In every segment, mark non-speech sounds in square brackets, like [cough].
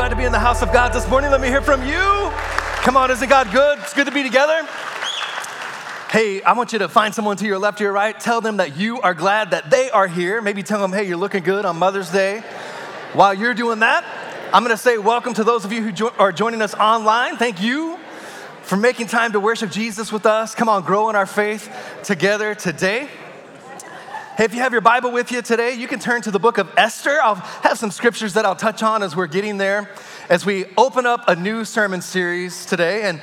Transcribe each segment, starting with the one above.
glad to be in the house of God this morning. Let me hear from you. Come on, isn't God good? It's good to be together. Hey, I want you to find someone to your left or your right. Tell them that you are glad that they are here. Maybe tell them, hey, you're looking good on Mother's Day. While you're doing that, I'm going to say welcome to those of you who jo- are joining us online. Thank you for making time to worship Jesus with us. Come on, grow in our faith together today. If you have your Bible with you today, you can turn to the book of Esther. I'll have some scriptures that I'll touch on as we're getting there, as we open up a new sermon series today. And,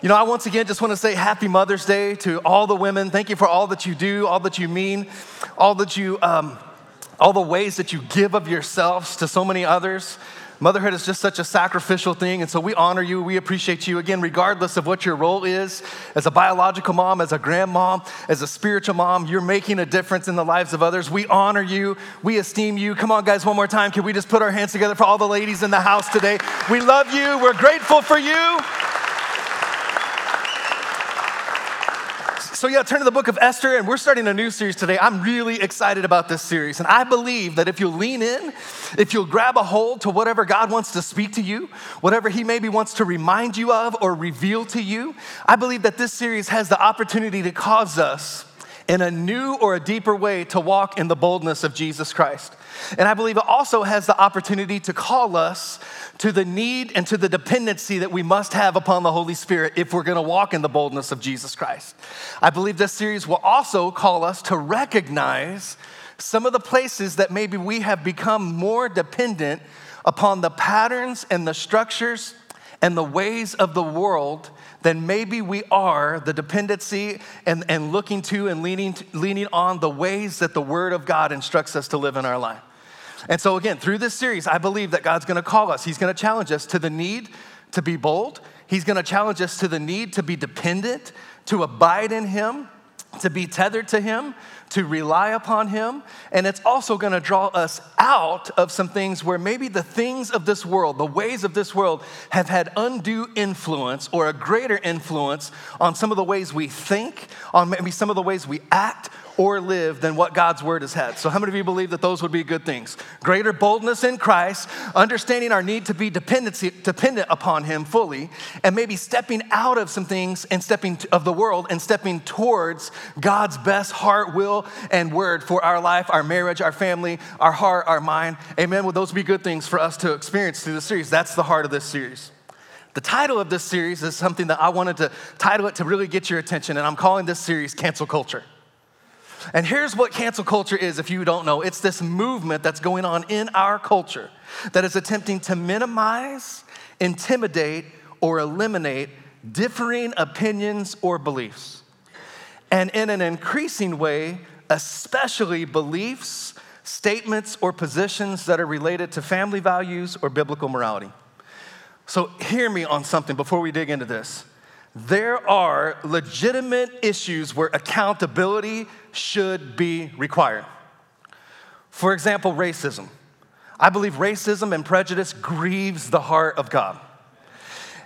you know, I once again just want to say happy Mother's Day to all the women. Thank you for all that you do, all that you mean, all that you, um, all the ways that you give of yourselves to so many others. Motherhood is just such a sacrificial thing, and so we honor you, we appreciate you, again, regardless of what your role is as a biological mom, as a grandmom, as a spiritual mom, you're making a difference in the lives of others. We honor you, we esteem you. Come on, guys, one more time. Can we just put our hands together for all the ladies in the house today? We love you, we're grateful for you. So, yeah, turn to the book of Esther, and we're starting a new series today. I'm really excited about this series. And I believe that if you'll lean in, if you'll grab a hold to whatever God wants to speak to you, whatever He maybe wants to remind you of or reveal to you, I believe that this series has the opportunity to cause us in a new or a deeper way to walk in the boldness of Jesus Christ. And I believe it also has the opportunity to call us to the need and to the dependency that we must have upon the Holy Spirit if we're gonna walk in the boldness of Jesus Christ. I believe this series will also call us to recognize some of the places that maybe we have become more dependent upon the patterns and the structures and the ways of the world than maybe we are the dependency and, and looking to and leaning, leaning on the ways that the Word of God instructs us to live in our life. And so, again, through this series, I believe that God's gonna call us. He's gonna challenge us to the need to be bold, He's gonna challenge us to the need to be dependent, to abide in Him, to be tethered to Him, to rely upon Him. And it's also gonna draw us out of some things where maybe the things of this world, the ways of this world, have had undue influence or a greater influence on some of the ways we think, on maybe some of the ways we act, or live than what God's word has had. So, how many of you believe that those would be good things? Greater boldness in Christ, understanding our need to be dependency, dependent upon Him fully, and maybe stepping out of some things and stepping of the world and stepping towards God's best heart, will, and word for our life, our marriage, our family, our heart, our mind. Amen. Would those be good things for us to experience through the series? That's the heart of this series. The title of this series is something that I wanted to title it to really get your attention, and I'm calling this series Cancel Culture. And here's what cancel culture is if you don't know it's this movement that's going on in our culture that is attempting to minimize, intimidate, or eliminate differing opinions or beliefs. And in an increasing way, especially beliefs, statements, or positions that are related to family values or biblical morality. So, hear me on something before we dig into this. There are legitimate issues where accountability should be required. For example, racism. I believe racism and prejudice grieves the heart of God.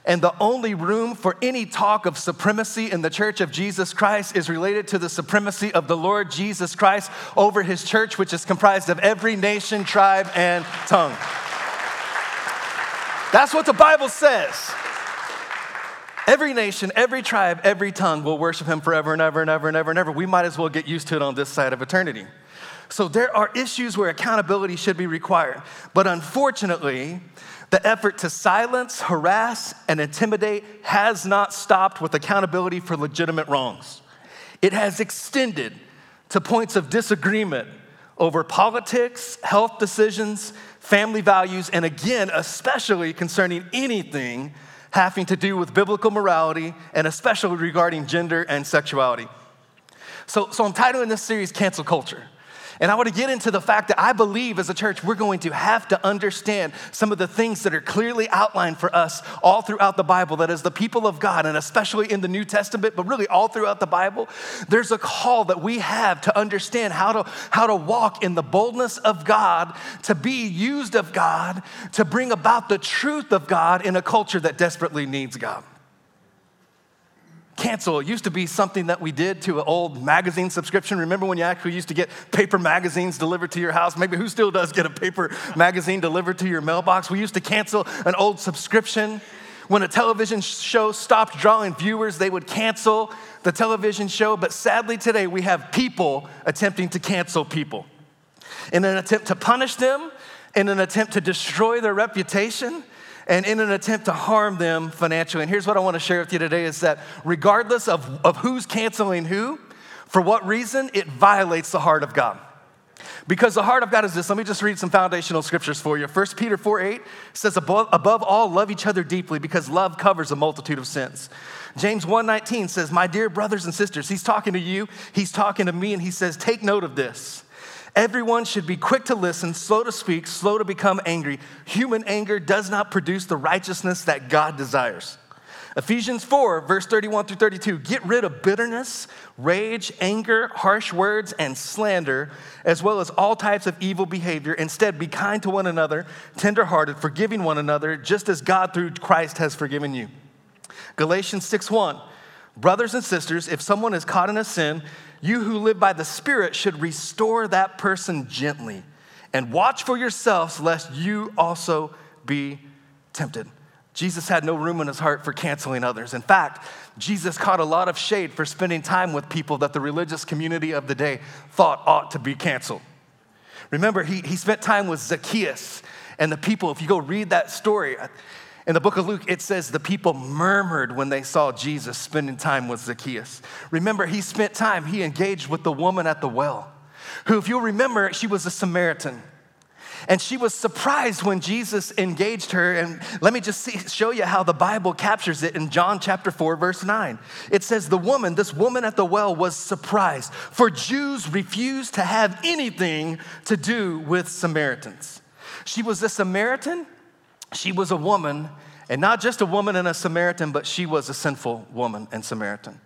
And the only room for any talk of supremacy in the church of Jesus Christ is related to the supremacy of the Lord Jesus Christ over his church, which is comprised of every nation, tribe, and tongue. That's what the Bible says. Every nation, every tribe, every tongue will worship him forever and ever and ever and ever and ever. We might as well get used to it on this side of eternity. So there are issues where accountability should be required. But unfortunately, the effort to silence, harass, and intimidate has not stopped with accountability for legitimate wrongs. It has extended to points of disagreement over politics, health decisions, family values, and again, especially concerning anything having to do with biblical morality and especially regarding gender and sexuality. So, so I'm titling this series Cancel Culture. And I want to get into the fact that I believe as a church, we're going to have to understand some of the things that are clearly outlined for us all throughout the Bible. That as the people of God, and especially in the New Testament, but really all throughout the Bible, there's a call that we have to understand how to, how to walk in the boldness of God, to be used of God, to bring about the truth of God in a culture that desperately needs God. Cancel it used to be something that we did to an old magazine subscription. Remember when you actually used to get paper magazines delivered to your house? Maybe who still does get a paper magazine delivered to your mailbox? We used to cancel an old subscription. When a television show stopped drawing viewers, they would cancel the television show. But sadly, today we have people attempting to cancel people in an attempt to punish them, in an attempt to destroy their reputation, and in an attempt to harm them financially. And here's what I want to share with you today is that regardless of, of who's canceling who, for what reason, it violates the heart of God. Because the heart of God is this. Let me just read some foundational scriptures for you. 1 Peter 4 8 says, above, above all, love each other deeply because love covers a multitude of sins. James 1:19 says, My dear brothers and sisters, he's talking to you, he's talking to me, and he says, Take note of this. Everyone should be quick to listen, slow to speak, slow to become angry. Human anger does not produce the righteousness that God desires. Ephesians 4, verse 31 through 32 get rid of bitterness, rage, anger, harsh words, and slander, as well as all types of evil behavior. Instead, be kind to one another, tenderhearted, forgiving one another, just as God through Christ has forgiven you. Galatians 6 1. Brothers and sisters, if someone is caught in a sin, you who live by the Spirit should restore that person gently and watch for yourselves lest you also be tempted. Jesus had no room in his heart for canceling others. In fact, Jesus caught a lot of shade for spending time with people that the religious community of the day thought ought to be canceled. Remember, he, he spent time with Zacchaeus and the people. If you go read that story, in the book of Luke, it says the people murmured when they saw Jesus spending time with Zacchaeus. Remember, he spent time, he engaged with the woman at the well, who, if you'll remember, she was a Samaritan. And she was surprised when Jesus engaged her. And let me just see, show you how the Bible captures it in John chapter 4, verse 9. It says, The woman, this woman at the well, was surprised, for Jews refused to have anything to do with Samaritans. She was a Samaritan she was a woman, and not just a woman and a Samaritan, but she was a sinful woman and Samaritan.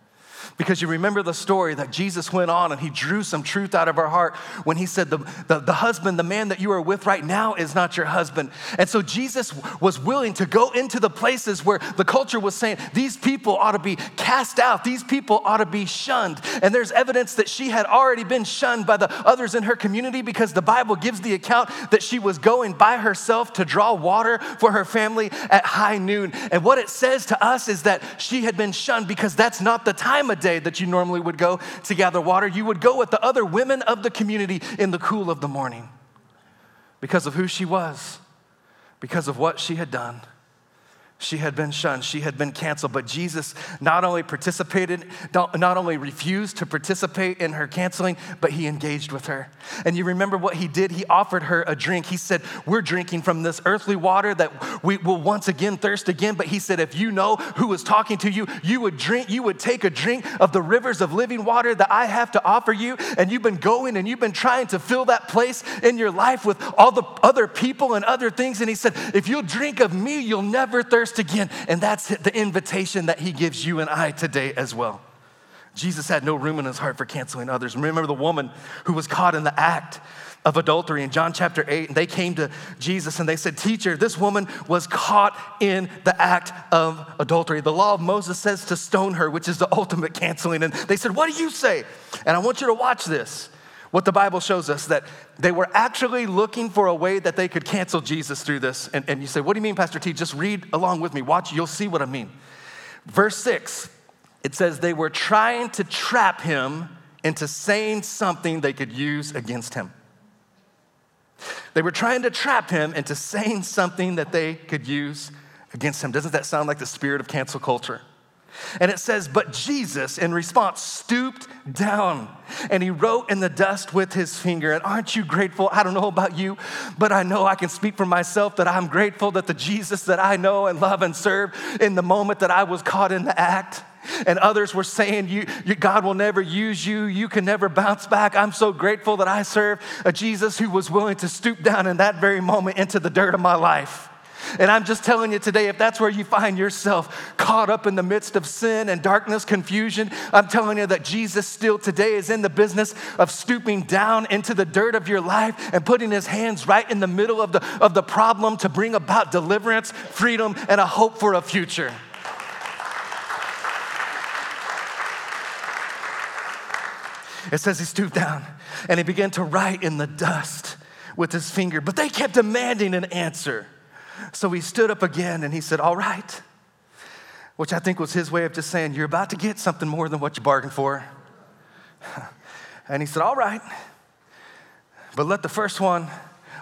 Because you remember the story that Jesus went on and he drew some truth out of our heart when he said, the, the, the, husband, the man that you are with right now, is not your husband. And so Jesus was willing to go into the places where the culture was saying, these people ought to be cast out, these people ought to be shunned. And there's evidence that she had already been shunned by the others in her community because the Bible gives the account that she was going by herself to draw water for her family at high noon. And what it says to us is that she had been shunned because that's not the time of day that you normally would go to gather water. You would go with the other women of the community in the cool of the morning because of who she was, because of what she had done. She had been shunned, she had been canceled, but Jesus not only participated, not only refused to participate in her canceling, but he engaged with her. And you remember what he did? He offered her a drink. He said, We're drinking from this earthly water that we will once again thirst again. But he said, If you know who is talking to you, you would drink, you would take a drink of the rivers of living water that I have to offer you. And you've been going and you've been trying to fill that place in your life with all the other people and other things. And he said, If you'll drink of me, you'll never thirst thirst again. And that's the invitation that he gives you and I today as well. Jesus had no room in his heart for canceling others. Remember the woman who was caught in the act of adultery in John chapter 8. And they came to Jesus and they said, Teacher, this woman was caught in the act of adultery. The law of Moses says to stone her, which is the ultimate canceling. And they said, What do you say? And I want you to watch this what the Bible shows us that they were actually looking for a way that they could cancel Jesus through this. And, and you say, What do you mean, Pastor T? Just read along with me. Watch, you'll see what I mean. Verse 6, it says, They were trying to trap him into saying something they could use against him. They were trying to trap him into saying something that they could use against him. Doesn't that sound like the spirit of cancel culture? And it says, But Jesus, in response, stooped down and he wrote in the dust with his finger. And aren't you grateful? I don't know about you, but I know I can speak for myself that I'm grateful that the Jesus that I know and love and serve in the moment that I was caught in the act, and others were saying, you, you, God will never use you. You can never bounce back. I'm so grateful that I serve a Jesus who was willing to stoop down in that very moment into the dirt of my life. And I'm just telling you today, if that's where you find yourself caught up in the midst of sin and darkness, confusion, I'm telling you that Jesus still today is in the business of stooping down into the dirt of your life and putting his hands right in the middle of the, of the problem to bring about deliverance, freedom, and a hope for a future. It says he stooped down and he began to write in the dust with his finger, but they kept demanding an answer. So he stood up again and he said, All right, which I think was his way of just saying, You're about to get something more than what you bargained for. [laughs] And he said, All right, but let the first one,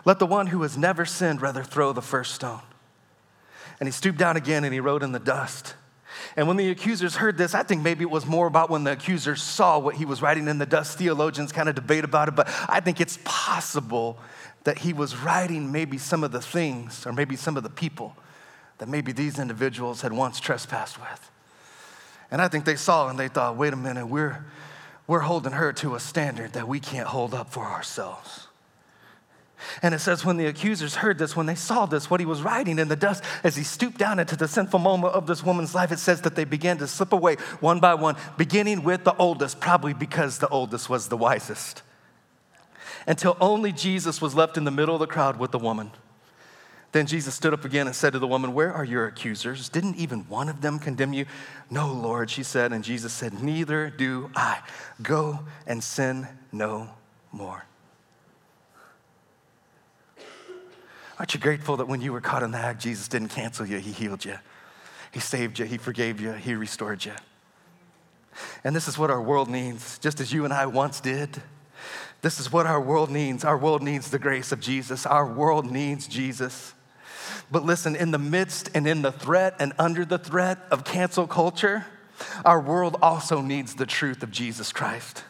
let the one who has never sinned rather throw the first stone. And he stooped down again and he wrote in the dust. And when the accusers heard this, I think maybe it was more about when the accusers saw what he was writing in the dust. Theologians kind of debate about it, but I think it's possible that he was writing maybe some of the things or maybe some of the people that maybe these individuals had once trespassed with. And I think they saw and they thought, wait a minute, we're, we're holding her to a standard that we can't hold up for ourselves. And it says, when the accusers heard this, when they saw this, what he was writing in the dust, as he stooped down into the sinful moment of this woman's life, it says that they began to slip away one by one, beginning with the oldest, probably because the oldest was the wisest, until only Jesus was left in the middle of the crowd with the woman. Then Jesus stood up again and said to the woman, Where are your accusers? Didn't even one of them condemn you? No, Lord, she said. And Jesus said, Neither do I. Go and sin no more. Aren't you grateful that when you were caught in the act, Jesus didn't cancel you, He healed you, He saved you, He forgave you, He restored you? And this is what our world needs, just as you and I once did. This is what our world needs. Our world needs the grace of Jesus. Our world needs Jesus. But listen, in the midst and in the threat and under the threat of cancel culture, our world also needs the truth of Jesus Christ.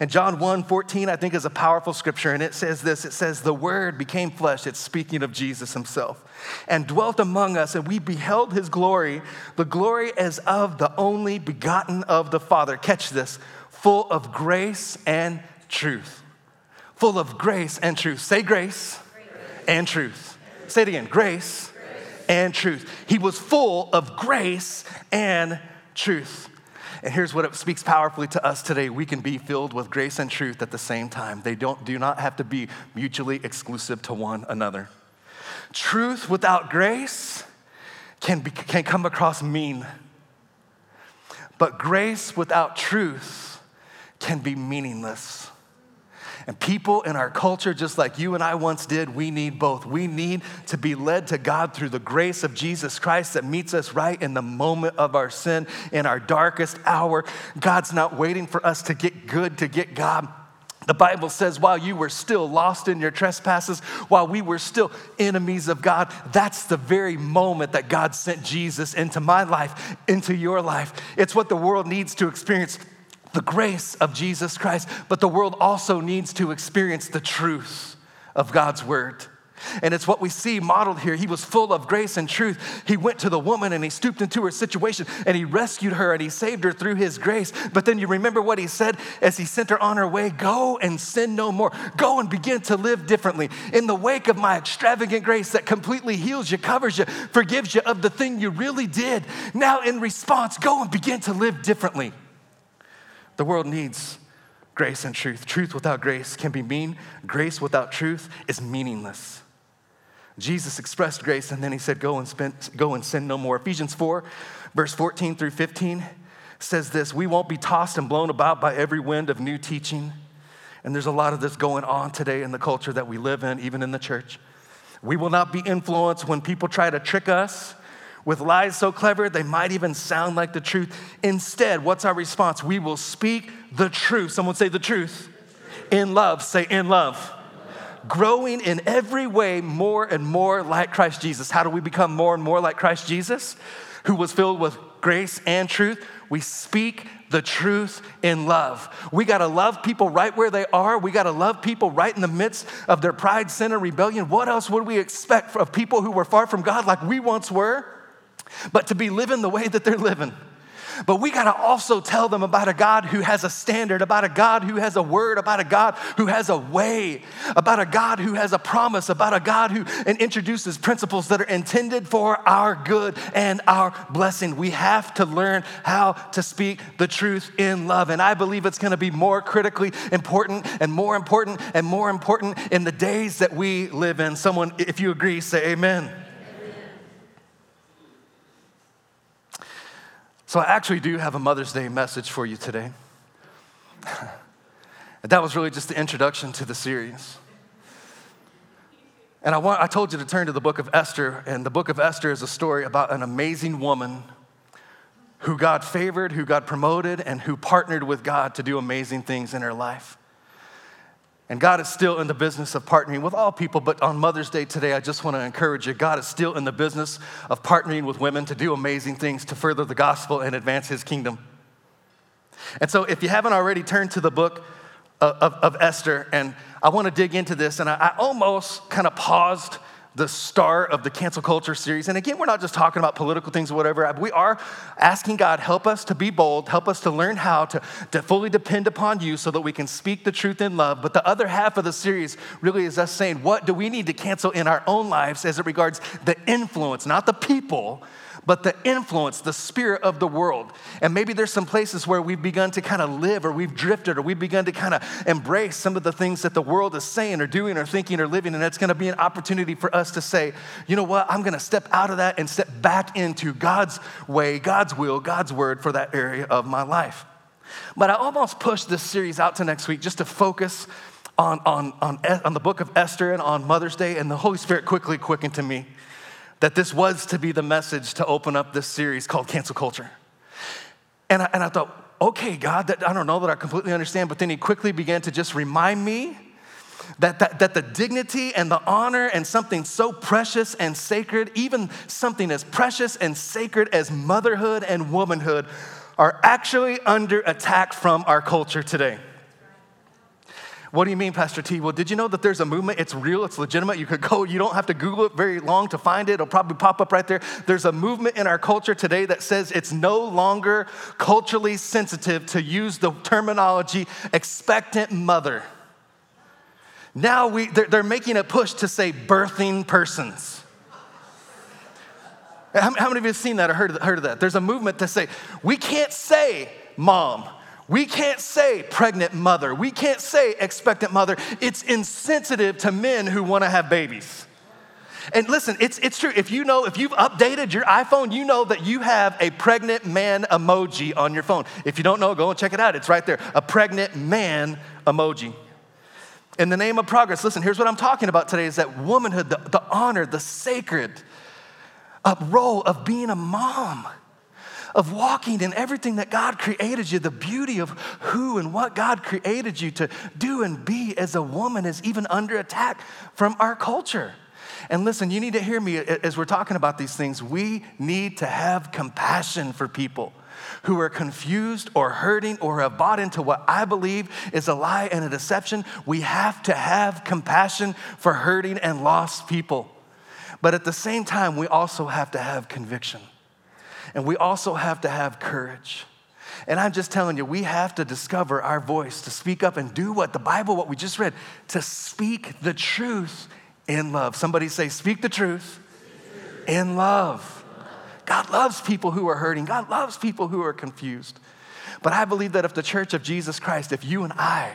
And John 1 14, I think, is a powerful scripture, and it says this it says, The Word became flesh, it's speaking of Jesus himself, and dwelt among us, and we beheld his glory, the glory as of the only begotten of the Father. Catch this, full of grace and truth. Full of grace and truth. Say grace, grace. and truth. Say it again grace, grace and truth. He was full of grace and truth. And here's what it speaks powerfully to us today. We can be filled with grace and truth at the same time. They don't, do not have to be mutually exclusive to one another. Truth without grace can, be, can come across mean, but grace without truth can be meaningless. And people in our culture, just like you and I once did, we need both. We need to be led to God through the grace of Jesus Christ that meets us right in the moment of our sin, in our darkest hour. God's not waiting for us to get good to get God. The Bible says, while you were still lost in your trespasses, while we were still enemies of God, that's the very moment that God sent Jesus into my life, into your life. It's what the world needs to experience the grace of Jesus Christ, but the world also needs to experience the truth of God's word. And it's what we see modeled here. He was full of grace and truth. He went to the woman and he stooped into her situation and he rescued her and he saved her through his grace. But then you remember what he said as he sent her on her way go and sin no more. Go and begin to live differently. In the wake of my extravagant grace that completely heals you, covers you, forgives you of the thing you really did. Now, in response, go and begin to live differently. The world needs grace and truth. Truth without grace can be mean, grace without truth is meaningless. Jesus expressed grace and then he said, Go and, spend, go and sin no more. Ephesians 4, verse 14 through 15 says this We won't be tossed and blown about by every wind of new teaching. And there's a lot of this going on today in the culture that we live in, even in the church. We will not be influenced when people try to trick us with lies so clever they might even sound like the truth. Instead, what's our response? We will speak the truth. Someone say the truth. In love, say in love. Growing in every way more and more like Christ Jesus. How do we become more and more like Christ Jesus, who was filled with grace and truth? We speak the truth in love. We got to love people right where they are. We got to love people right in the midst of their pride, sin, and rebellion. What else would we expect of people who were far from God like we once were? But to be living the way that they're living. But we got to also tell them about a God who has a standard, about a God who has a word, about a God who has a way, about a God who has a promise, about a God who introduces principles that are intended for our good and our blessing. We have to learn how to speak the truth in love. And I believe it's going to be more critically important and more important and more important in the days that we live in. Someone, if you agree, say amen. So, I actually do have a Mother's Day message for you today. And [laughs] that was really just the introduction to the series. And I, want, I told you to turn to the book of Esther, and the book of Esther is a story about an amazing woman who God favored, who God promoted, and who partnered with God to do amazing things in her life. And God is still in the business of partnering with all people, but on Mother's Day today, I just want to encourage you God is still in the business of partnering with women to do amazing things to further the gospel and advance his kingdom. And so, if you haven't already turned to the book of, of, of Esther, and I want to dig into this, and I, I almost kind of paused the start of the cancel culture series. And again, we're not just talking about political things or whatever. We are asking God, help us to be bold, help us to learn how to, to fully depend upon you so that we can speak the truth in love. But the other half of the series really is us saying, what do we need to cancel in our own lives as it regards the influence, not the people, but the influence, the spirit of the world. And maybe there's some places where we've begun to kind of live or we've drifted or we've begun to kind of embrace some of the things that the world is saying or doing or thinking or living. And it's going to be an opportunity for us to say, you know what, I'm going to step out of that and step back into God's way, God's will, God's word for that area of my life. But I almost pushed this series out to next week just to focus on, on, on, on the book of Esther and on Mother's Day, and the Holy Spirit quickly quickened to me that this was to be the message to open up this series called Cancel Culture. And I, and I thought, okay, God, that, I don't know that I completely understand, but then he quickly began to just remind me that, that, that the dignity and the honor and something so precious and sacred, even something as precious and sacred as motherhood and womanhood, are actually under attack from our culture today. What do you mean, Pastor T? Well, did you know that there's a movement? It's real, it's legitimate. You could go, you don't have to Google it very long to find it. It'll probably pop up right there. There's a movement in our culture today that says it's no longer culturally sensitive to use the terminology expectant mother. Now we, they're, they're making a push to say birthing persons. How, many of you have seen that or heard of that? There's a movement to say, we can't say mom we can't say pregnant mother. We can't say expectant mother. It's insensitive to men who want to have babies. And listen, it's, it's true. If you know, if you've updated your iPhone, you know that you have a pregnant man emoji on your phone. If you don't know, go and check it out. It's right there a pregnant man emoji. In the name of progress, listen, here's what I'm talking about today is that womanhood, the, the honor, the sacred uh, role of being a mom of walking in everything that God created you, the beauty of who and what God created you to do and be as a woman is even under attack from our culture. And listen, you need to hear me as we're talking about these things. We need to have compassion for people who are confused or hurting or have bought into what I believe is a lie and a deception. We have to have compassion for hurting and lost people. But at the same time, we also have to have conviction. And we also have to have courage. And I'm just telling you, we have to discover our voice to speak up and do what the Bible, what we just read, to speak the truth in love. Somebody say, Speak the truth in love. God loves people who are hurting, God loves people who are confused. But I believe that if the church of Jesus Christ, if you and I,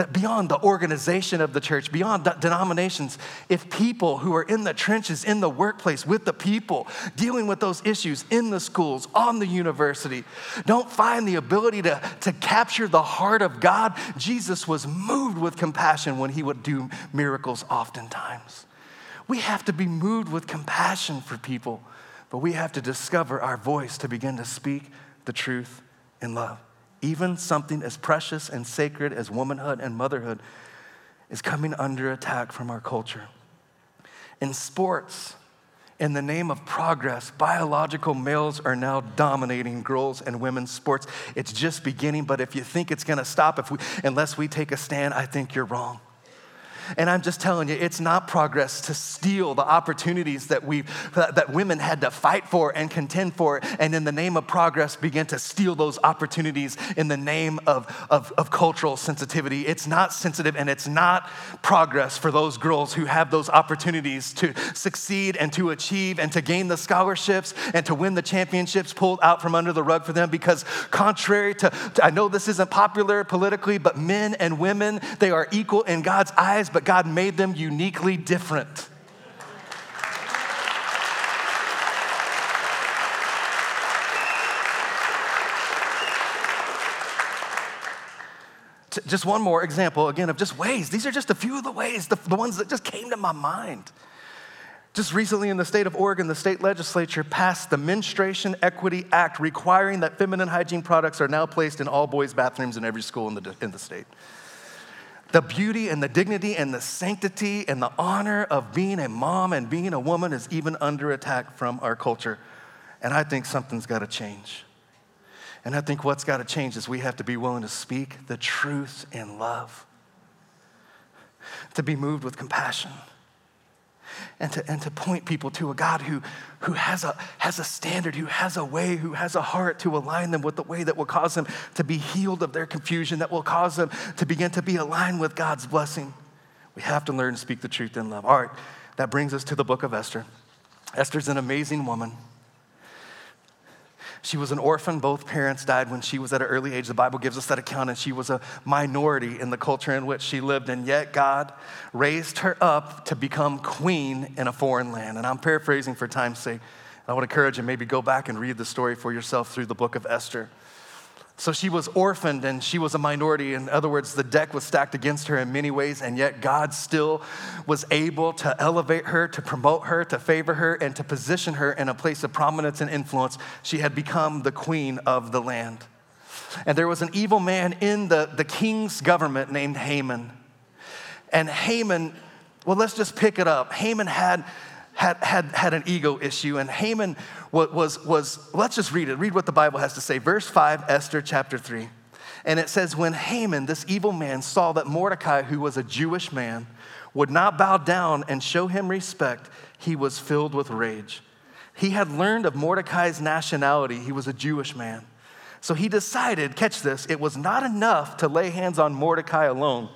that beyond the organization of the church, beyond denominations, if people who are in the trenches, in the workplace, with the people, dealing with those issues in the schools, on the university, don't find the ability to, to capture the heart of God, Jesus was moved with compassion when he would do miracles oftentimes. We have to be moved with compassion for people, but we have to discover our voice to begin to speak the truth in love even something as precious and sacred as womanhood and motherhood, is coming under attack from our culture. In sports, in the name of progress, biological males are now dominating girls and women's sports. It's just beginning, but if you think it's gonna stop if we, unless we take a stand, I think you're wrong. And I'm just telling you, it's not progress to steal the opportunities that we that women had to fight for and contend for, and in the name of progress, begin to steal those opportunities in the name of, of, of cultural sensitivity. It's not sensitive and it's not progress for those girls who have those opportunities to succeed and to achieve and to gain the scholarships and to win the championships pulled out from under the rug for them because contrary to, to I know this isn't popular politically, but men and women, they are equal in God's eyes, but but God made them uniquely different. just one more example, again, of just ways. These are just a few of the ways, the, the ones that just came to my mind. Just recently in the state of Oregon, the state legislature passed the Menstruation Equity Act requiring that feminine hygiene products are now placed in all boys' bathrooms in every school in the, in the state. The beauty and the dignity and the sanctity and the honor of being a mom and being a woman is even under attack from our culture. And I think something's got to change. And I think what's got to change is we have to be willing to speak the truth in love, to be moved with compassion and to, and to point people to a God who, who has, a, has a standard, who has a way, who has a heart to align them with the way that will cause them to be healed of their confusion, that will cause them to begin to be aligned with God's blessing. We have to learn to speak the truth in love. All right, that brings us to the book of Esther. Esther's an amazing woman. She was an orphan. Both parents died when she was at an early age. The Bible gives us that account, and she was a minority in the culture in which she lived. And yet, God raised her up to become queen in a foreign land. And I'm paraphrasing for time's sake. I would encourage you maybe go back and read the story for yourself through the book of Esther. So she was orphaned and she was a minority. In other words, the deck was stacked against her in many ways, and yet God still was able to elevate her, to promote her, to favor her, and to position her in a place of prominence and influence. She had become the queen of the land. And there was an evil man in the, the king's government named Haman. And Haman, well, let's just pick it up. Haman had had, had, had an ego issue, and Haman was, was, was, let's just read it. Read what the Bible has to say. Verse 5, Esther chapter 3. And it says, When Haman, this evil man, saw that Mordecai, who was a Jewish man, would not bow down and show him respect, he was filled with rage. He had learned of Mordecai's nationality, he was a Jewish man. So he decided, catch this, it was not enough to lay hands on Mordecai alone.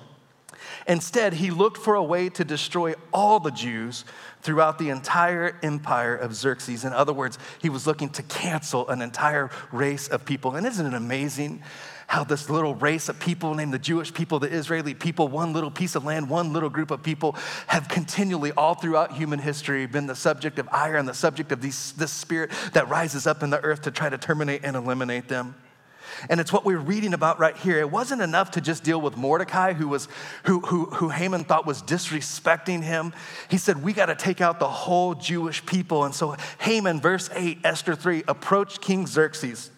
Instead, he looked for a way to destroy all the Jews throughout the entire empire of Xerxes. In other words, he was looking to cancel an entire race of people. And isn't it amazing how this little race of people named the Jewish people, the Israeli people, one little piece of land, one little group of people, have continually, all throughout human history, been the subject of ire and the subject of these, this spirit that rises up in the earth to try to terminate and eliminate them? And it's what we're reading about right here. It wasn't enough to just deal with Mordecai, who, was, who, who, who Haman thought was disrespecting him. He said, We got to take out the whole Jewish people. And so Haman, verse 8, Esther 3, approached King Xerxes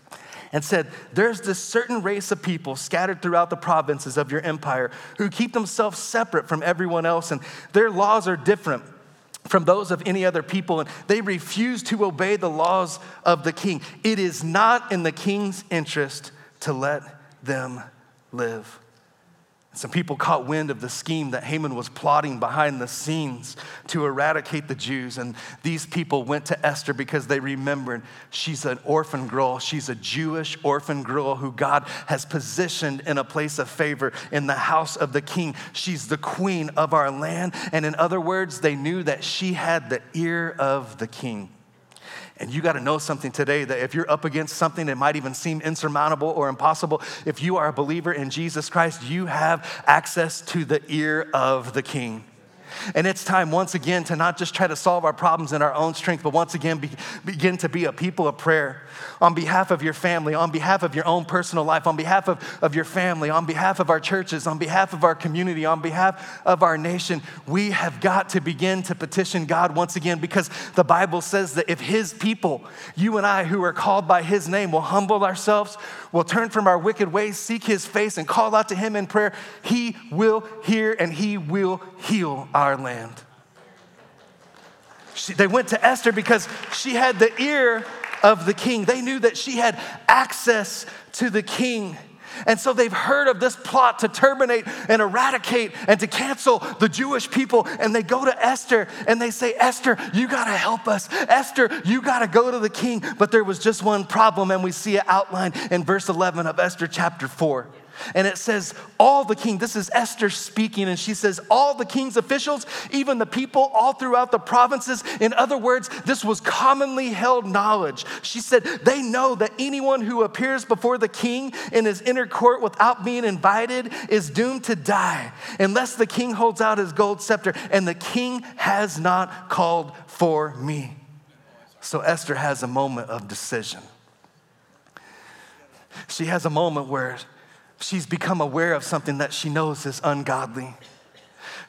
and said, There's this certain race of people scattered throughout the provinces of your empire who keep themselves separate from everyone else, and their laws are different from those of any other people, and they refuse to obey the laws of the king. It is not in the king's interest to let them live. Some people caught wind of the scheme that Haman was plotting behind the scenes to eradicate the Jews. And these people went to Esther because they remembered she's an orphan girl. She's a Jewish orphan girl who God has positioned in a place of favor in the house of the king. She's the queen of our land. And in other words, they knew that she had the ear of the king. And you got to know something today that if you're up against something that might even seem insurmountable or impossible, if you are a believer in Jesus Christ, you have access to the ear of the King. And it's time once again to not just try to solve our problems in our own strength, but once again be, begin to be a people of prayer on behalf of your family, on behalf of your own personal life, on behalf of, of your family, on behalf of our churches, on behalf of our community, on behalf of our nation. We have got to begin to petition God once again because the Bible says that if His people, you and I who are called by His name, will humble ourselves, will turn from our wicked ways, seek His face, and call out to Him in prayer, He will hear and He will heal our land. She, they went to Esther because she had the ear of the king. They knew that she had access to the king. And so they've heard of this plot to terminate and eradicate and to cancel the Jewish people. And they go to Esther and they say, Esther, you got to help us. Esther, you got to go to the king. But there was just one problem, and we see it outlined in verse 11 of Esther chapter 4. And it says, all the king, this is Esther speaking, and she says, all the king's officials, even the people all throughout the provinces. In other words, this was commonly held knowledge. She said, they know that anyone who appears before the king in his inner court without being invited is doomed to die unless the king holds out his gold scepter, and the king has not called for me. So Esther has a moment of decision. She has a moment where she's become aware of something that she knows is ungodly.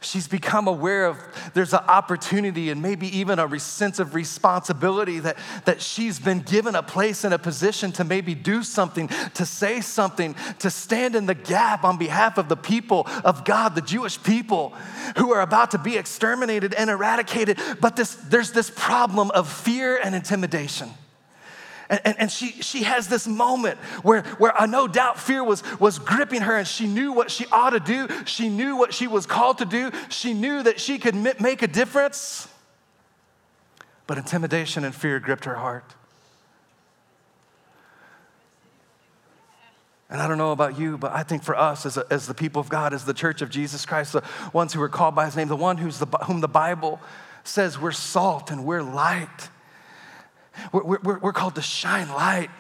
She's become aware of there's an opportunity and maybe even a sense of responsibility that, that she's been given a place and a position to maybe do something, to say something, to stand in the gap on behalf of the people of God, the Jewish people who are about to be exterminated and eradicated. But this, there's this problem of fear and intimidation. And, and, and, she, she has this moment where, where I no doubt fear was, was gripping her and she knew what she ought to do. She knew what she was called to do. She knew that she could make a difference. But intimidation and fear gripped her heart. And I don't know about you, but I think for us as, a, as the people of God, as the church of Jesus Christ, the ones who are called by his name, the one who's the, whom the Bible says we're salt and we're light we're, we're, we're called to shine light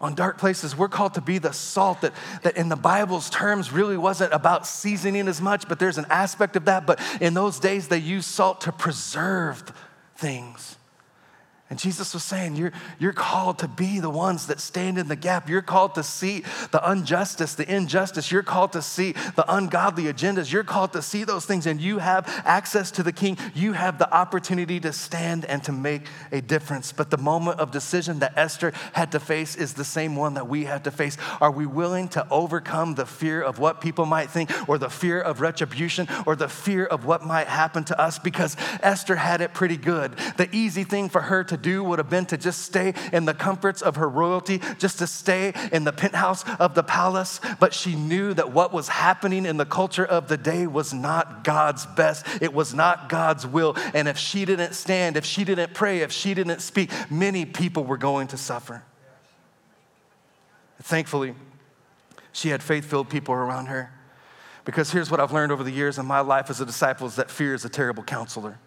on dark places. We're called to be the salt that, that in the Bible's terms really wasn't about seasoning as much, but there's an aspect of that. But in those days, they used salt to preserve things. And Jesus was saying, you're, you're called to be the ones that stand in the gap. You're called to see the injustice, the injustice. You're called to see the ungodly agendas. You're called to see those things, and you have access to the King. You have the opportunity to stand and to make a difference. But the moment of decision that Esther had to face is the same one that we have to face. Are we willing to overcome the fear of what people might think, or the fear of retribution, or the fear of what might happen to us? Because Esther had it pretty good. The easy thing for her to do would have been to just stay in the comforts of her royalty, just to stay in the penthouse of the palace. But she knew that what was happening in the culture of the day was not God's best, it was not God's will. And if she didn't stand, if she didn't pray, if she didn't speak, many people were going to suffer. Thankfully, she had faith filled people around her. Because here's what I've learned over the years in my life as a disciple is that fear is a terrible counselor.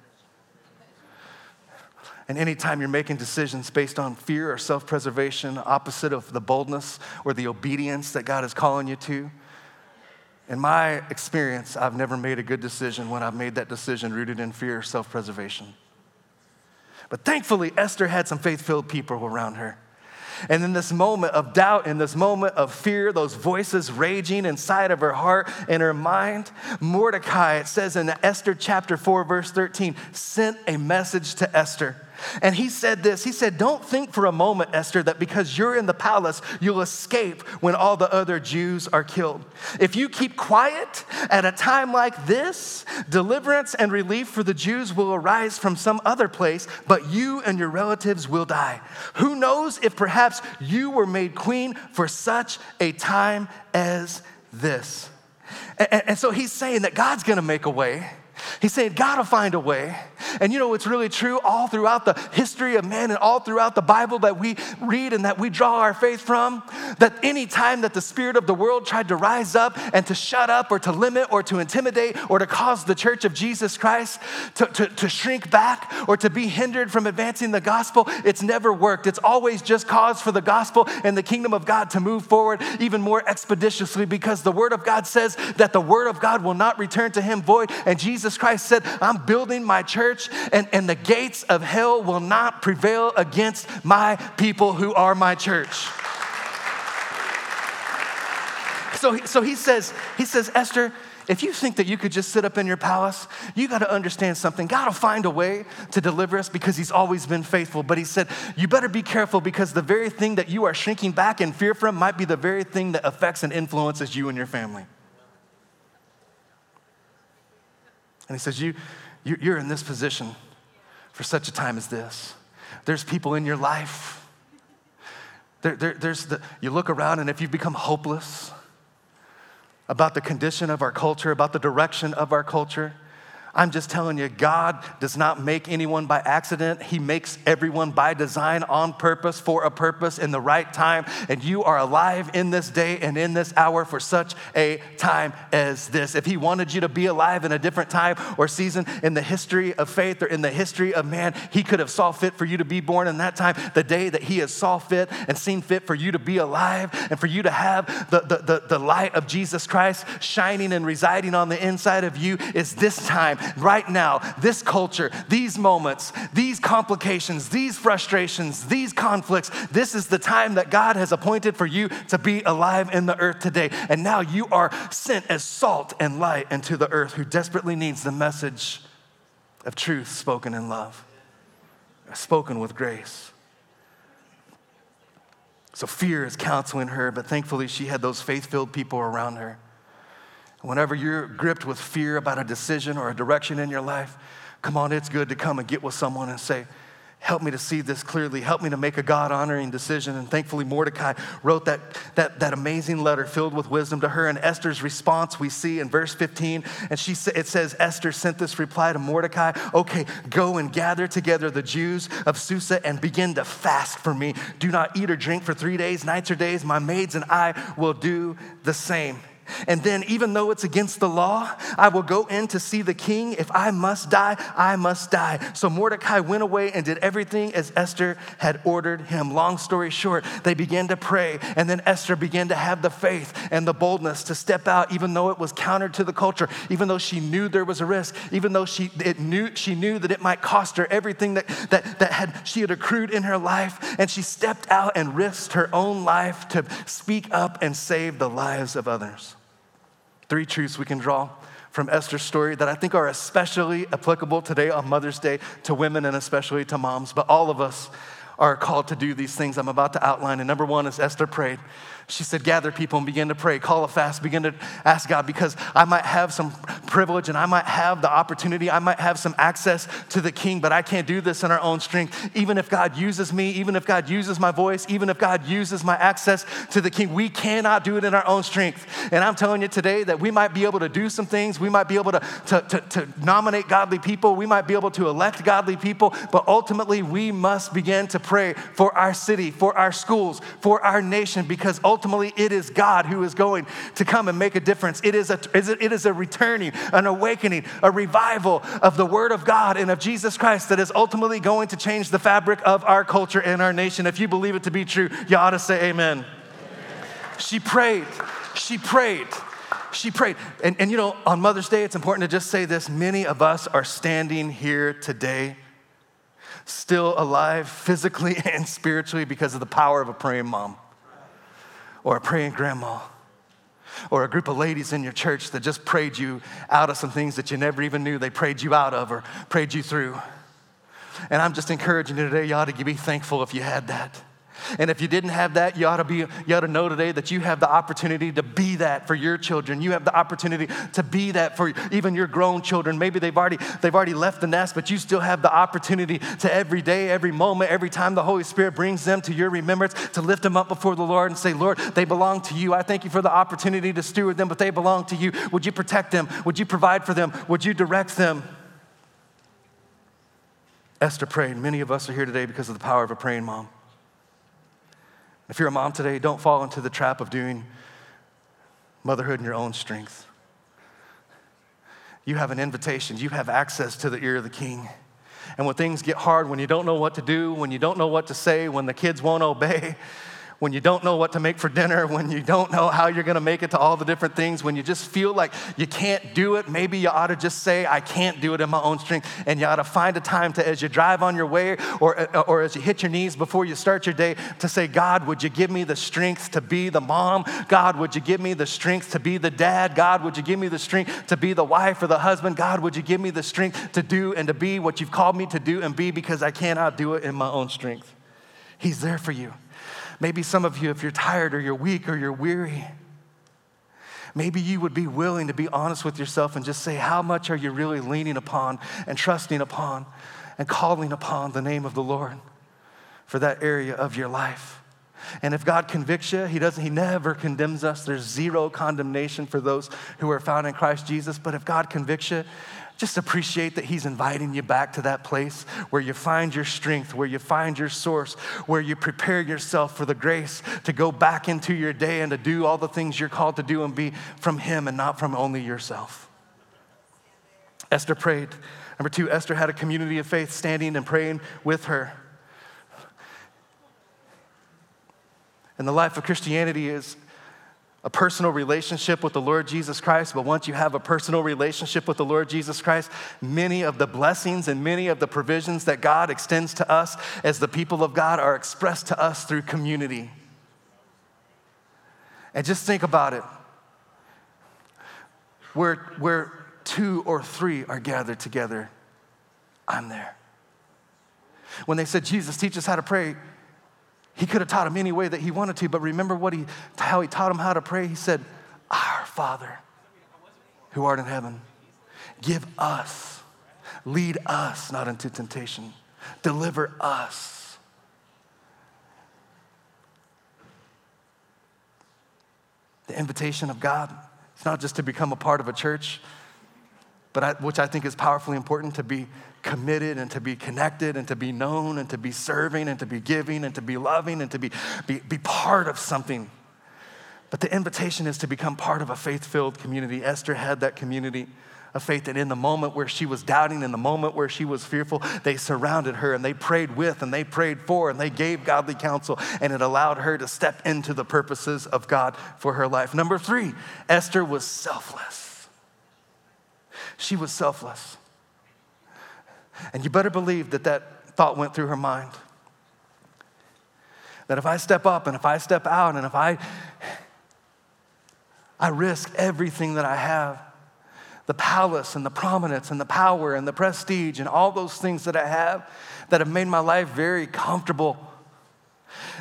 And anytime you're making decisions based on fear or self preservation, opposite of the boldness or the obedience that God is calling you to, in my experience, I've never made a good decision when I've made that decision rooted in fear or self preservation. But thankfully, Esther had some faith filled people around her. And in this moment of doubt, in this moment of fear, those voices raging inside of her heart and her mind, Mordecai, it says in Esther chapter 4, verse 13, sent a message to Esther and he said this He said, Don't think for a moment, Esther, that because you're in the palace, you'll escape when all the other Jews are killed. If you keep quiet at a time like this, deliverance and relief for the Jews will arise from some other place, but you and your relatives will die. Who knows if perhaps you were made queen for such a time as this? And, and so he's saying that God's gonna make a way. He's saying, will find a way. And you know, it's really true all throughout the history of man and all throughout the Bible that we read and that we draw our faith from. That any time that the spirit of the world tried to rise up and to shut up or to limit or to intimidate or to cause the church of Jesus Christ to, to, to shrink back or to be hindered from advancing the gospel, it's never worked. It's always just cause for the gospel and the kingdom of God to move forward even more expeditiously because the word of God says that the word of God will not return to him void. And Jesus Christ said, I'm building my church church, and, and the gates of hell will not prevail against my people who are my church. So, so he says, he says, Esther, if you think that you could just sit up in your palace, you got to understand something. God will find a way to deliver us because He's always been faithful. But He said, you better be careful because the very thing that you are shrinking back in fear from might be the very thing that affects and influences you and your family. And He says, you, you're in this position for such a time as this. There's people in your life. There, there, there's the, you look around, and if you've become hopeless about the condition of our culture, about the direction of our culture, I'm just telling you, God does not make anyone by accident. He makes everyone by design, on purpose, for a purpose, in the right time. And you are alive in this day and in this hour for such a time as this. If He wanted you to be alive in a different time or season in the history of faith or in the history of man, He could have saw fit for you to be born in that time. The day that He has saw fit and seen fit for you to be alive and for you to have the, the, the, the light of Jesus Christ shining and residing on the inside of you is this time right now, this culture, these moments, these complications, these frustrations, these conflicts, this is the time that God has appointed for you to be alive in the earth today. And now you are sent as salt and light into the earth who desperately needs the message of truth spoken in love, spoken with grace. So fear is counseling her, but thankfully she had those faith filled people around her. Whenever you're gripped with fear about a decision or a direction in your life, come on, it's good to come and get with someone and say, Help me to see this clearly. Help me to make a God honoring decision. And thankfully, Mordecai wrote that, that, that amazing letter filled with wisdom to her. And Esther's response we see in verse 15. And she, it says, Esther sent this reply to Mordecai Okay, go and gather together the Jews of Susa and begin to fast for me. Do not eat or drink for three days, nights or days. My maids and I will do the same. And then, even though it's against the law, I will go in to see the king. If I must die, I must die. So Mordecai went away and did everything as Esther had ordered him. Long story short, they began to pray, and then Esther began to have the faith and the boldness to step out, even though it was counter to the culture, even though she knew there was a risk, even though she, it knew, she knew that it might cost her everything that, that, that had, she had accrued in her life. And she stepped out and risked her own life to speak up and save the lives of others. Three truths we can draw from Esther's story that I think are especially applicable today on Mother's Day to women and especially to moms. But all of us are called to do these things I'm about to outline. And number one is Esther prayed. She said, Gather people and begin to pray, call a fast, begin to ask God because I might have some privilege and I might have the opportunity, I might have some access to the king, but I can't do this in our own strength. Even if God uses me, even if God uses my voice, even if God uses my access to the king, we cannot do it in our own strength. And I'm telling you today that we might be able to do some things, we might be able to, to, to, to nominate godly people, we might be able to elect godly people, but ultimately we must begin to pray for our city, for our schools, for our nation, because ultimately, ultimately it is God who is going to come and make a difference. It is a, it is a returning, an awakening, a revival of the Word of God and of Jesus Christ that is ultimately going to change the fabric of our culture and our nation. If you believe it to be true, you ought to say amen. amen. She prayed. She prayed she prayed. And, and you know, on Mother's Day, it's important to just say this many of us are standing here today, still alive physically [laughs] and spiritually because of the power of a praying mom or a praying grandma or a group of ladies in your church that just prayed you out of some things that you never even knew they prayed you out of or prayed you through. And I'm just encouraging you today, you ought to be thankful if you had that. And if you didn't have that, you ought to be you ought to know today that you have the opportunity to be that for your children. You have the opportunity to be that for even your grown children. Maybe they've already they've already left the nest, but you still have the opportunity to every day, every moment, every time the Holy Spirit brings them to your remembrance to lift them up before the Lord and say, "Lord, they belong to you. I thank you for the opportunity to steward them, but they belong to you. Would you protect them? Would you provide for them? Would you direct them?" Esther prayed. Many of us are here today because of the power of a praying mom. If you're a mom today, don't fall into the trap of doing motherhood in your own strength. You have an invitation, you have access to the ear of the king. And when things get hard, when you don't know what to do, when you don't know what to say, when the kids won't obey, when you don't know what to make for dinner, [laughs] when you don't know how you're gonna make it to all the different things, when you just feel like you can't do it, maybe you ought to just say, I can't do it in my own strength. And you ought to find a time to, as you drive on your way or, uh, or as you hit your knees before you start your day, to say, God, would you give me the strength to be the mom? God, would you give me the strength to be the dad? God, would you give me the strength to be the wife or the husband? God, would you give me the strength to do and to be what you've called me to do and be because I cannot do it in my own strength? He's there for you. Maybe some of you, if you're tired or you're weak or you're weary, maybe you would be willing to be honest with yourself and just say, How much are you really leaning upon and trusting upon and calling upon the name of the Lord for that area of your life? And if God convicts you, He doesn't, He never condemns us. There's zero condemnation for those who are found in Christ Jesus. But if God convicts you, just appreciate that He's inviting you back to that place where you find your strength, where you find your source, where you prepare yourself for the grace to go back into your day and to do all the things you're called to do and be from Him and not from only yourself. Esther prayed. Number two, Esther had a community of faith standing and praying with her. And the life of Christianity is a personal relationship with the Lord Jesus Christ, but once you have a personal relationship with the Lord Jesus Christ, many of the blessings and many of the provisions that God extends to us as the people of God are expressed to us through community. And just think about it. Where, where two or three are gathered together, I'm there. When they said, Jesus, teach us how to pray, he could have taught him any way that he wanted to, but remember what he, how he taught him how to pray? He said, Our Father who art in heaven, give us, lead us not into temptation, deliver us. The invitation of God, it's not just to become a part of a church, but I, which I think is powerfully important to be committed and to be connected and to be known and to be serving and to be giving and to be loving and to be, be, be part of something. But the invitation is to become part of a faith filled community. Esther had that community of faith, and in the moment where she was doubting, in the moment where she was fearful, they surrounded her and they prayed with and they prayed for and they gave godly counsel, and it allowed her to step into the purposes of God for her life. Number three, Esther was selfless. She was selfless. And you better believe that that thought went through her mind. That if I step up and if I step out and if I I risk everything that I have, the palace and the prominence and the power and the prestige and all those things that I have that have made my life very comfortable.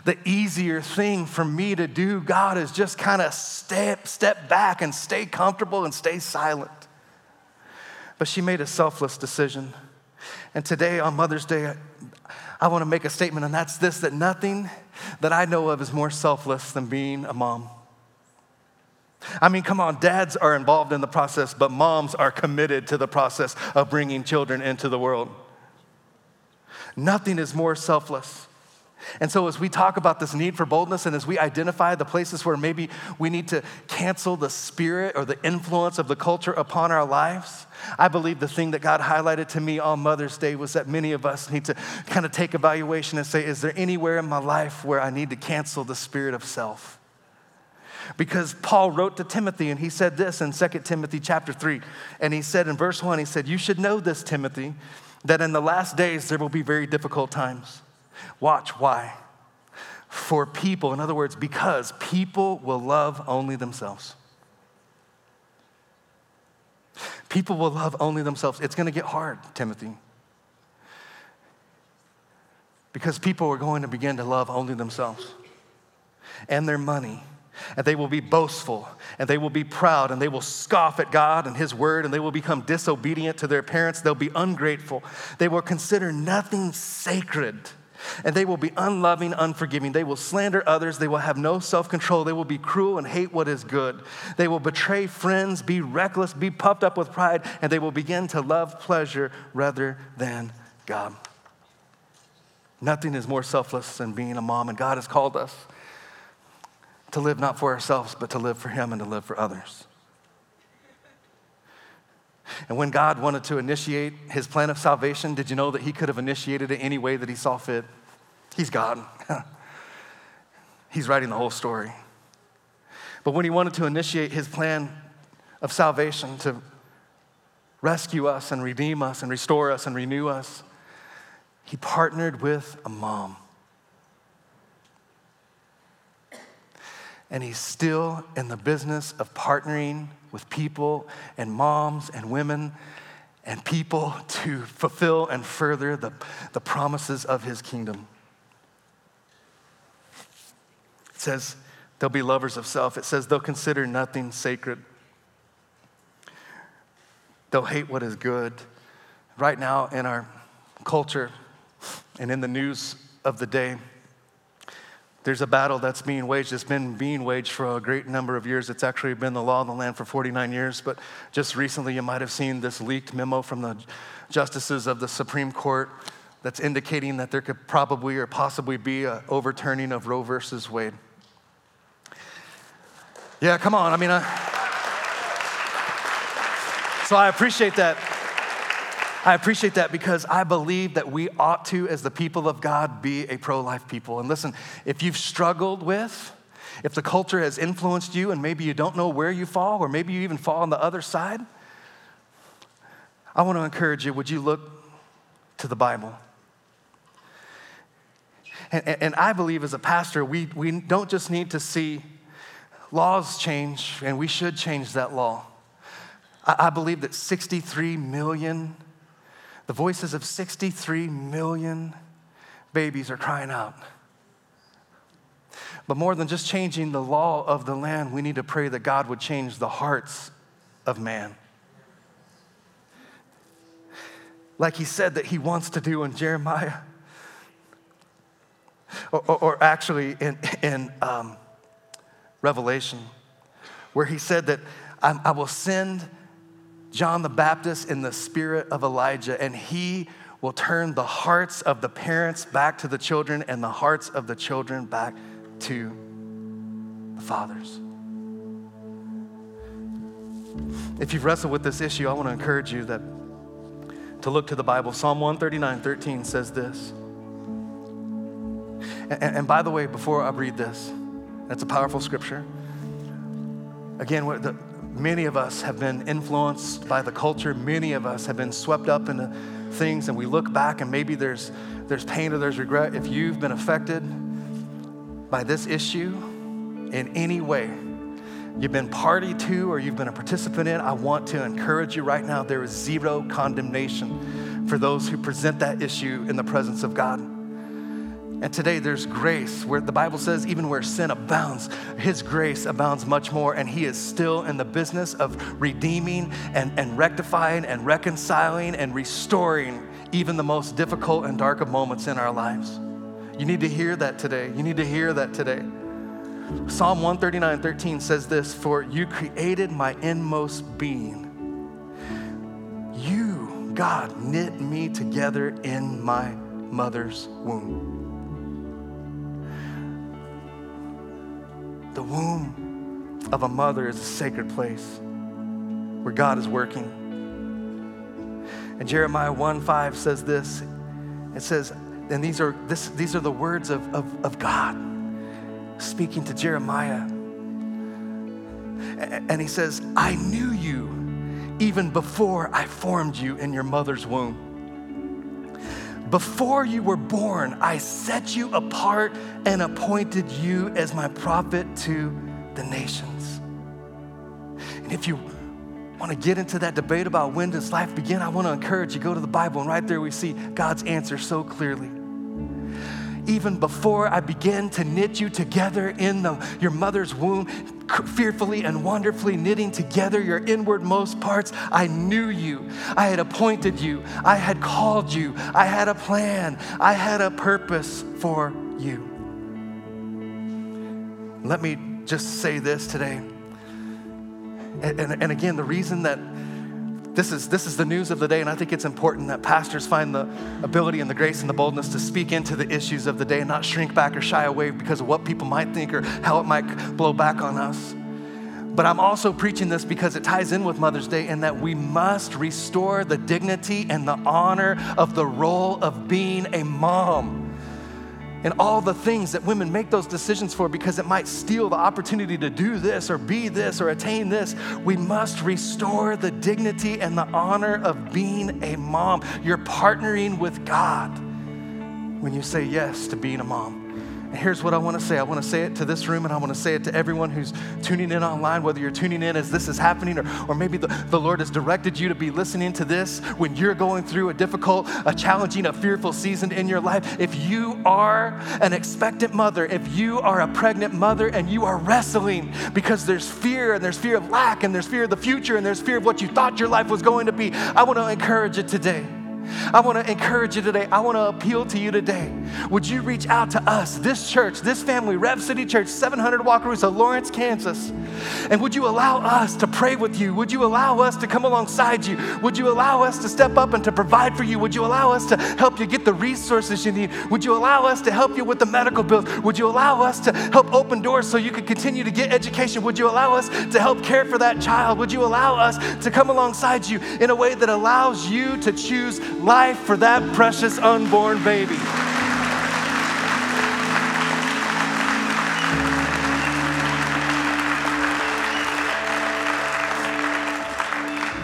The easier thing for me to do, God, is just kind of step, step back and stay comfortable and stay silent. But she made a selfless decision. And today on Mother's Day, I, want to make a statement, and that's this that nothing that I know of is more selfless than being a mom. I mean, come on, dads are involved in the process, but moms are committed to the process of bringing children into the world. Nothing is more selfless. And so, as we talk about this need for boldness and as we identify the places where maybe we need to cancel the spirit or the influence of the culture upon our lives, I believe the thing that God highlighted to me on Mother's Day was that many of us need to kind of take evaluation and say, is there anywhere in my life where I need to cancel the spirit of self? Because Paul wrote to Timothy and he said this in 2 Timothy chapter 3. And he said in verse 1, he said, You should know this, Timothy, that in the last days there will be very difficult times. Watch why. For people, in other words, because people will love only themselves. People will love only themselves. It's going to get hard, Timothy. Because people are going to begin to love only themselves and their money. And they will be boastful and they will be proud and they will scoff at God and His word and they will become disobedient to their parents. They'll be ungrateful. They will consider nothing sacred and they will be unloving, unforgiving. They will slander others. They will have no self control. They will be cruel and hate what is good. They will betray friends, be reckless, be puffed up with pride, and they will begin to love pleasure rather than God. Nothing is more selfless than being a mom, and God has called us to live not for ourselves, but to live for Him and to live for others. And when God wanted to initiate his plan of salvation, did you know that he could have initiated it any way that he saw fit? He's God. [laughs] He's writing the whole story. But when he wanted to initiate his plan of salvation to rescue us and redeem us and restore us and renew us, he partnered with a mom. And he's still in the business of partnering with people and moms and women and people to fulfill and further the, the promises of his kingdom. It says they'll be lovers of self. It says they'll consider nothing sacred. They'll hate what is good. Right now, in our culture and in the news of the day, there's a battle that's being waged. It's been being waged for a great number of years. It's actually been the law of the land for 49 years. But just recently, you might have seen this leaked memo from the justices of the Supreme Court that's indicating that there could probably or possibly be an overturning of Roe versus Wade. Yeah, come on. I mean, I, so I appreciate that. I appreciate that because I believe that we ought to, as the people of God, be a pro life people. And listen, if you've struggled with, if the culture has influenced you and maybe you don't know where you fall, or maybe you even fall on the other side, I want to encourage you would you look to the Bible? And, and, I believe as a pastor, we, we don't just need to see laws change, and we should change that law. I, I believe that 63 million, the voices of 63 million babies are crying out. But more than just changing the law of the land, we need to pray that God would change the hearts of man. Like he said that he wants to do in Jeremiah. Or, or, or actually in, in um, Revelation, where he said that I, I will send John the Baptist in the spirit of Elijah, and he will turn the hearts of the parents back to the children and the hearts of the children back to the fathers. If you've wrestled with this issue, I want to encourage you that to look to the Bible. Psalm 139, 13 says this. And, and by the way, before I read this, that's a powerful scripture. Again, what the, many of us have been influenced by the culture. Many of us have been swept up into things, and we look back and maybe there's, there's pain or there's regret. If you've been affected by this issue in any way, you've been party to or you've been a participant in, I want to encourage you right now there is zero condemnation for those who present that issue in the presence of God. And today there's grace where the Bible says, even where sin abounds, His grace abounds much more. And He is still in the business of redeeming and, and rectifying and reconciling and restoring even the most difficult and dark of moments in our lives. You need to hear that today. You need to hear that today. Psalm 139 13 says this For you created my inmost being. You, God, knit me together in my mother's womb. The womb of a mother is a sacred place where God is working. And Jeremiah 1 5 says this it says, and these are, this, these are the words of, of, of God speaking to Jeremiah. And he says, I knew you even before I formed you in your mother's womb. Before you were born, I set you apart and appointed you as my prophet to the nations. And if you want to get into that debate about when does life begin, I want to encourage you go to the Bible, and right there we see God's answer so clearly even before I began to knit you together in the, your mother's womb, fearfully and wonderfully knitting together your inwardmost parts, I knew you. I had appointed you. I had called you. I had a plan. I had a purpose for you. Let me just say this today. And, and, and again, the reason that this is, this is the news of the day, and I think it's important that pastors find the ability and the grace and the boldness to speak into the issues of the day and not shrink back or shy away because of what people might think or how it might blow back on us. But I'm also preaching this because it ties in with Mother's Day in that we must restore the dignity and the honor of the role of being a mom and all the things that women make those decisions for because it might steal the opportunity to do this or be this or attain this. We must restore the dignity and the honor of being a mom. You're partnering with God when you say yes to being a mom. And here's what I want to say I want to say it to this room, and I want to say it to everyone who's tuning in online, whether you're tuning in as this is happening, or, or maybe the, the Lord has directed you to be listening to this when you're going through a difficult, a challenging, a fearful season in your life. If you are an expectant mother, if you are a pregnant mother and you are wrestling because there's fear, and there's fear of lack, and there's fear of the future, and there's fear of what you thought your life was going to be, I want to encourage you today I want to encourage you today. I want to appeal to you today. Would you reach out to us, this church, this family, Rev City Church, 700 Wakarusa, Lawrence, Kansas? And would you allow us to pray with you? Would you allow us to come alongside you? Would you allow us to step up and to provide for you? Would you allow us to help you get the resources you need? Would you allow us to help you with the medical bills? Would you allow us to help open doors so you could continue to get education? Would you allow us to help care for that child? Would you allow us to come alongside you in a way that allows you to choose life for that precious unborn baby.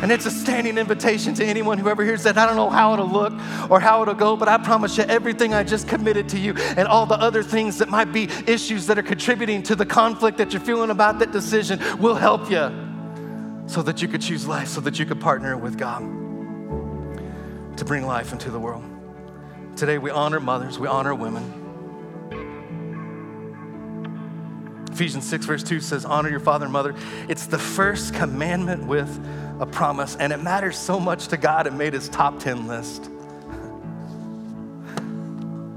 And it's a standing invitation to anyone who ever hears that. I don't know how it'll look or how it'll go, but I promise you, everything I just committed to you and all the other things that might be issues that are contributing to the conflict that you're feeling about that decision will help you so that you could choose life, so that you could partner with God to bring life into the world. Today, we honor mothers, we honor women. Ephesians 6, verse 2 says, Honor your father and mother. It's the first commandment with a promise, and it matters so much to God, it made his top 10 list.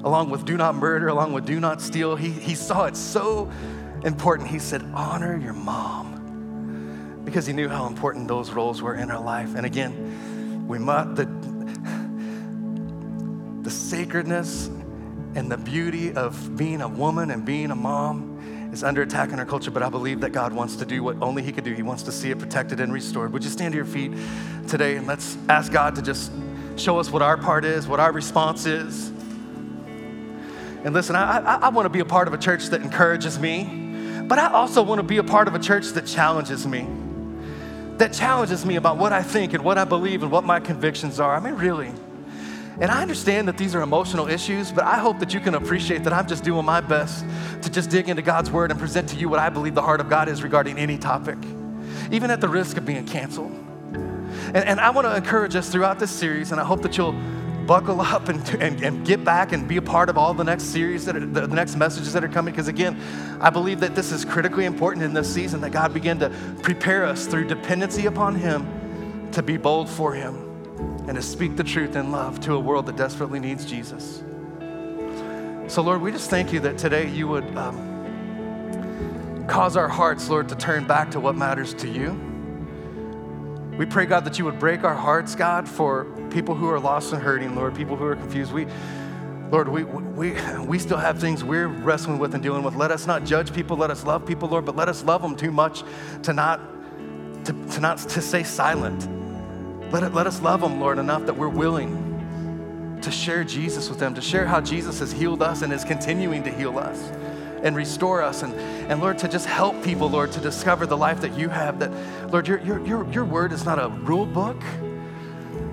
along with do not murder, along with do not steal, he, he saw it so important. He said, Honor your mom, because he knew how important those roles were in our life. And again, we must, the, the sacredness and the beauty of being a woman and being a mom is under attack in our culture, but I believe that God wants to do what only He could do. He wants to see it protected and restored. Would you stand to your feet today and let's ask God to just show us what our part is, what our response is. And listen, I, I, I want to be a part of a church that encourages me, but I also want to be a part of a church that challenges me, that challenges me about what I think and what I believe and what my convictions are. I mean, really. And I understand that these are emotional issues, but I hope that you can appreciate that I'm just doing my best to just dig into God's word and present to you what I believe the heart of God is regarding any topic, even at the risk of being canceled. And, and I want to encourage us throughout this series, and I hope that you'll buckle up and, and, and, get back and be a part of all the next series that are, the next messages that are coming because again i believe that this is critically important in this season that god begin to prepare us through dependency upon him to be bold for him and to speak the truth in love to a world that desperately needs jesus so, Lord, we just thank you that today you would um, cause our hearts, Lord, to turn back to what matters to you. We pray, God, that you would break our hearts, God, for people who are lost and hurting, Lord, people who are confused. We, Lord, we, we, we still have things we're wrestling with and dealing with. Let us not judge people. Let us love people, Lord, but let us love them too much to not, to, to not to stay silent. Let, let us love them, Lord, enough that we're willing to share Jesus with them, to share how Jesus has healed us and is continuing to heal us and restore us. And, and Lord, to just help people, Lord, to discover the life that you have. That, Lord, your, your, your, your word is not a rule book,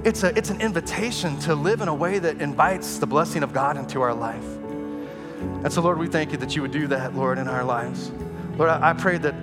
it's, a, it's an invitation to live in a way that invites the blessing of God into our life. And so, Lord, we thank you that you would do that, Lord, in our lives. Lord, I, I pray that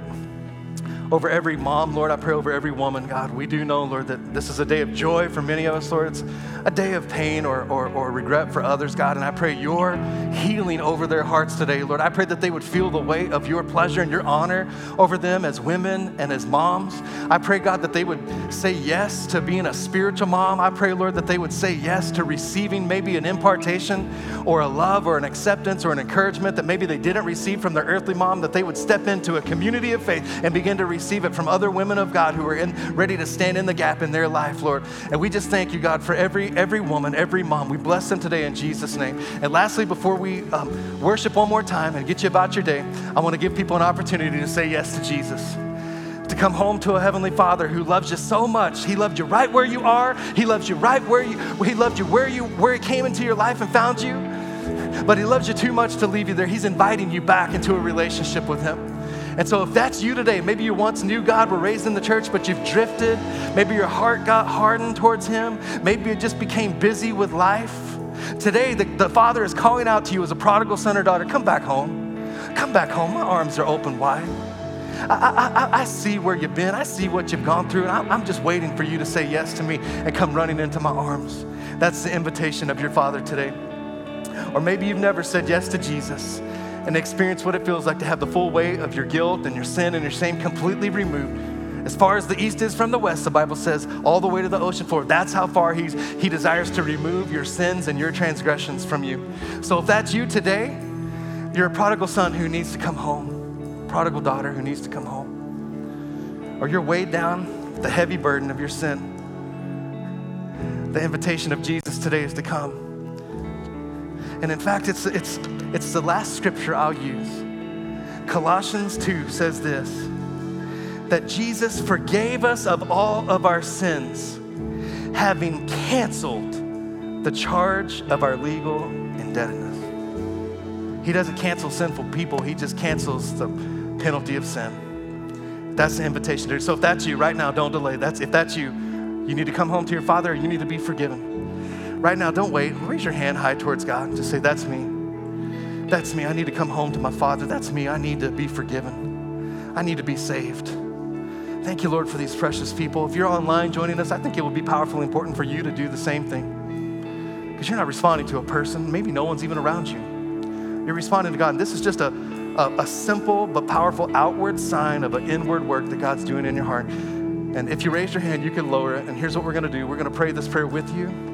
over every mom, Lord. I pray over every woman, God. We do know, Lord, that this is a day of joy for many of us, Lord. It's a day of pain or, or, or regret for others, God. And I pray your healing over their hearts today, Lord. I pray that they would feel the weight of your pleasure and your honor over them as women and as moms. I pray, God, that they would say yes to being a spiritual mom. I pray, Lord, that they would say yes to receiving maybe an impartation or a love or an acceptance or an encouragement that maybe they didn't receive from their earthly mom, that they would step into a community of faith and begin to receive receive it from other women of God who are in, ready to stand in the gap in their life, Lord. And we just thank you, God, for every, every woman, every mom. We bless them today in Jesus' name. And lastly, before we um, worship one more time and get you about your day, I want to give people an opportunity to say yes to Jesus to come home to a heavenly father who loves you so much he loved you right where you are he loves you right where you he loved you where you where he came into your life and found you but he loves you too much to leave you there he's inviting you back into a relationship with him and so, if that's you today, maybe you once knew God, were raised in the church, but you've drifted. Maybe your heart got hardened towards Him. Maybe you just became busy with life. Today, the, the Father is calling out to you as a prodigal son or daughter come back home. Come back home. My arms are open wide. I, I, I, see where you've been. I see what you've gone through. And I'm, I'm just waiting for you to say yes to me and come running into my arms. That's the invitation of your Father today. Or maybe you've never said yes to Jesus and experience what it feels like to have the full weight of your guilt and your sin and your shame completely removed. As far as the east is from the west, the Bible says, all the way to the ocean floor. That's how far he's, He desires to remove your sins and your transgressions from you. So if that's you today, you're a prodigal son who needs to come home, prodigal daughter who needs to come home, or you're weighed down with the heavy burden of your sin. The invitation of Jesus today is to come. And in fact, it's, it's, it's the last scripture I'll use. Colossians 2 says this that Jesus forgave us of all of our sins, having canceled the charge of our legal indebtedness. He doesn't cancel sinful people, He just cancels the penalty of sin. That's the invitation. There. So if that's you right now, don't delay. That's if that's you You need to come home to your Father you need to be forgiven. Right now, don't wait. Raise your hand high towards God. And just say, That's me. That's me. I need to come home to my Father. That's me. I need to be forgiven. I need to be saved. Thank you, Lord, for these precious people. If you're online joining us, I think it would be powerfully important for you to do the same thing. Because you're not responding to a person, maybe no one's even around you. You're responding to God. And this is just a, a, a simple but powerful outward sign of an inward work that God's doing in your heart. And if you raise your hand, you can lower it. And here's what we're going to do we're going to pray this prayer with you.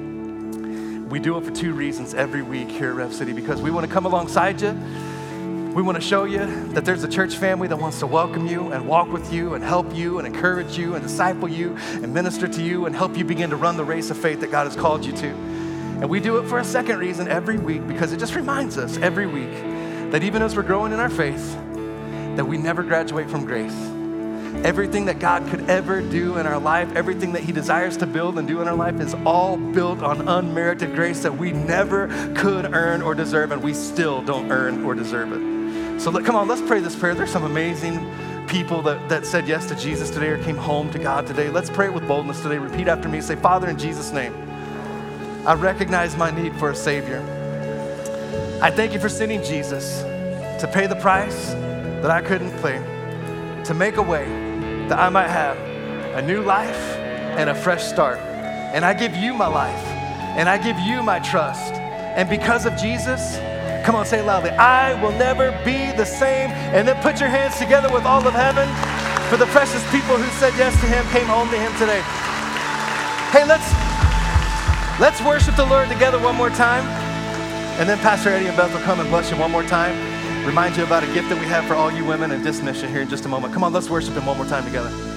We do it for two reasons every week here at Rev City because we want to come alongside you. We want to show you that there's a church family that wants to welcome you and walk with you and help you and encourage you and disciple you and minister to you and help you begin to run the race of faith that God has called you to. And we do it for a second reason every week because it just reminds us every week that even as we're growing in our faith, that we never graduate from grace. Everything that God could ever do in our life, everything that He desires to build and do in our life is all built on unmerited grace that we never could earn or deserve, and we still don't earn or deserve it. So let, come on, let's pray this prayer. There's some amazing people that, that said yes to Jesus today or came home to God today. Let's pray it with boldness today. Repeat after me. Say, Father, in Jesus' name, I recognize my need for a Savior. I thank you for sending Jesus to pay the price that I couldn't pay, to make a way that I might have a new life and a fresh start. And I give you my life, and I give you my trust. And because of Jesus, come on, say loudly I will never be the same. And then put your hands together with all of heaven for the precious people who said yes to Him, came home to Him today. Hey, let's let's worship the Lord together one more time. And then Pastor Eddie and Beth will come and bless you one more time. Remind you about a gift that we have for all you women and dismiss you here in just a moment. Come on, let's worship Him one more time together.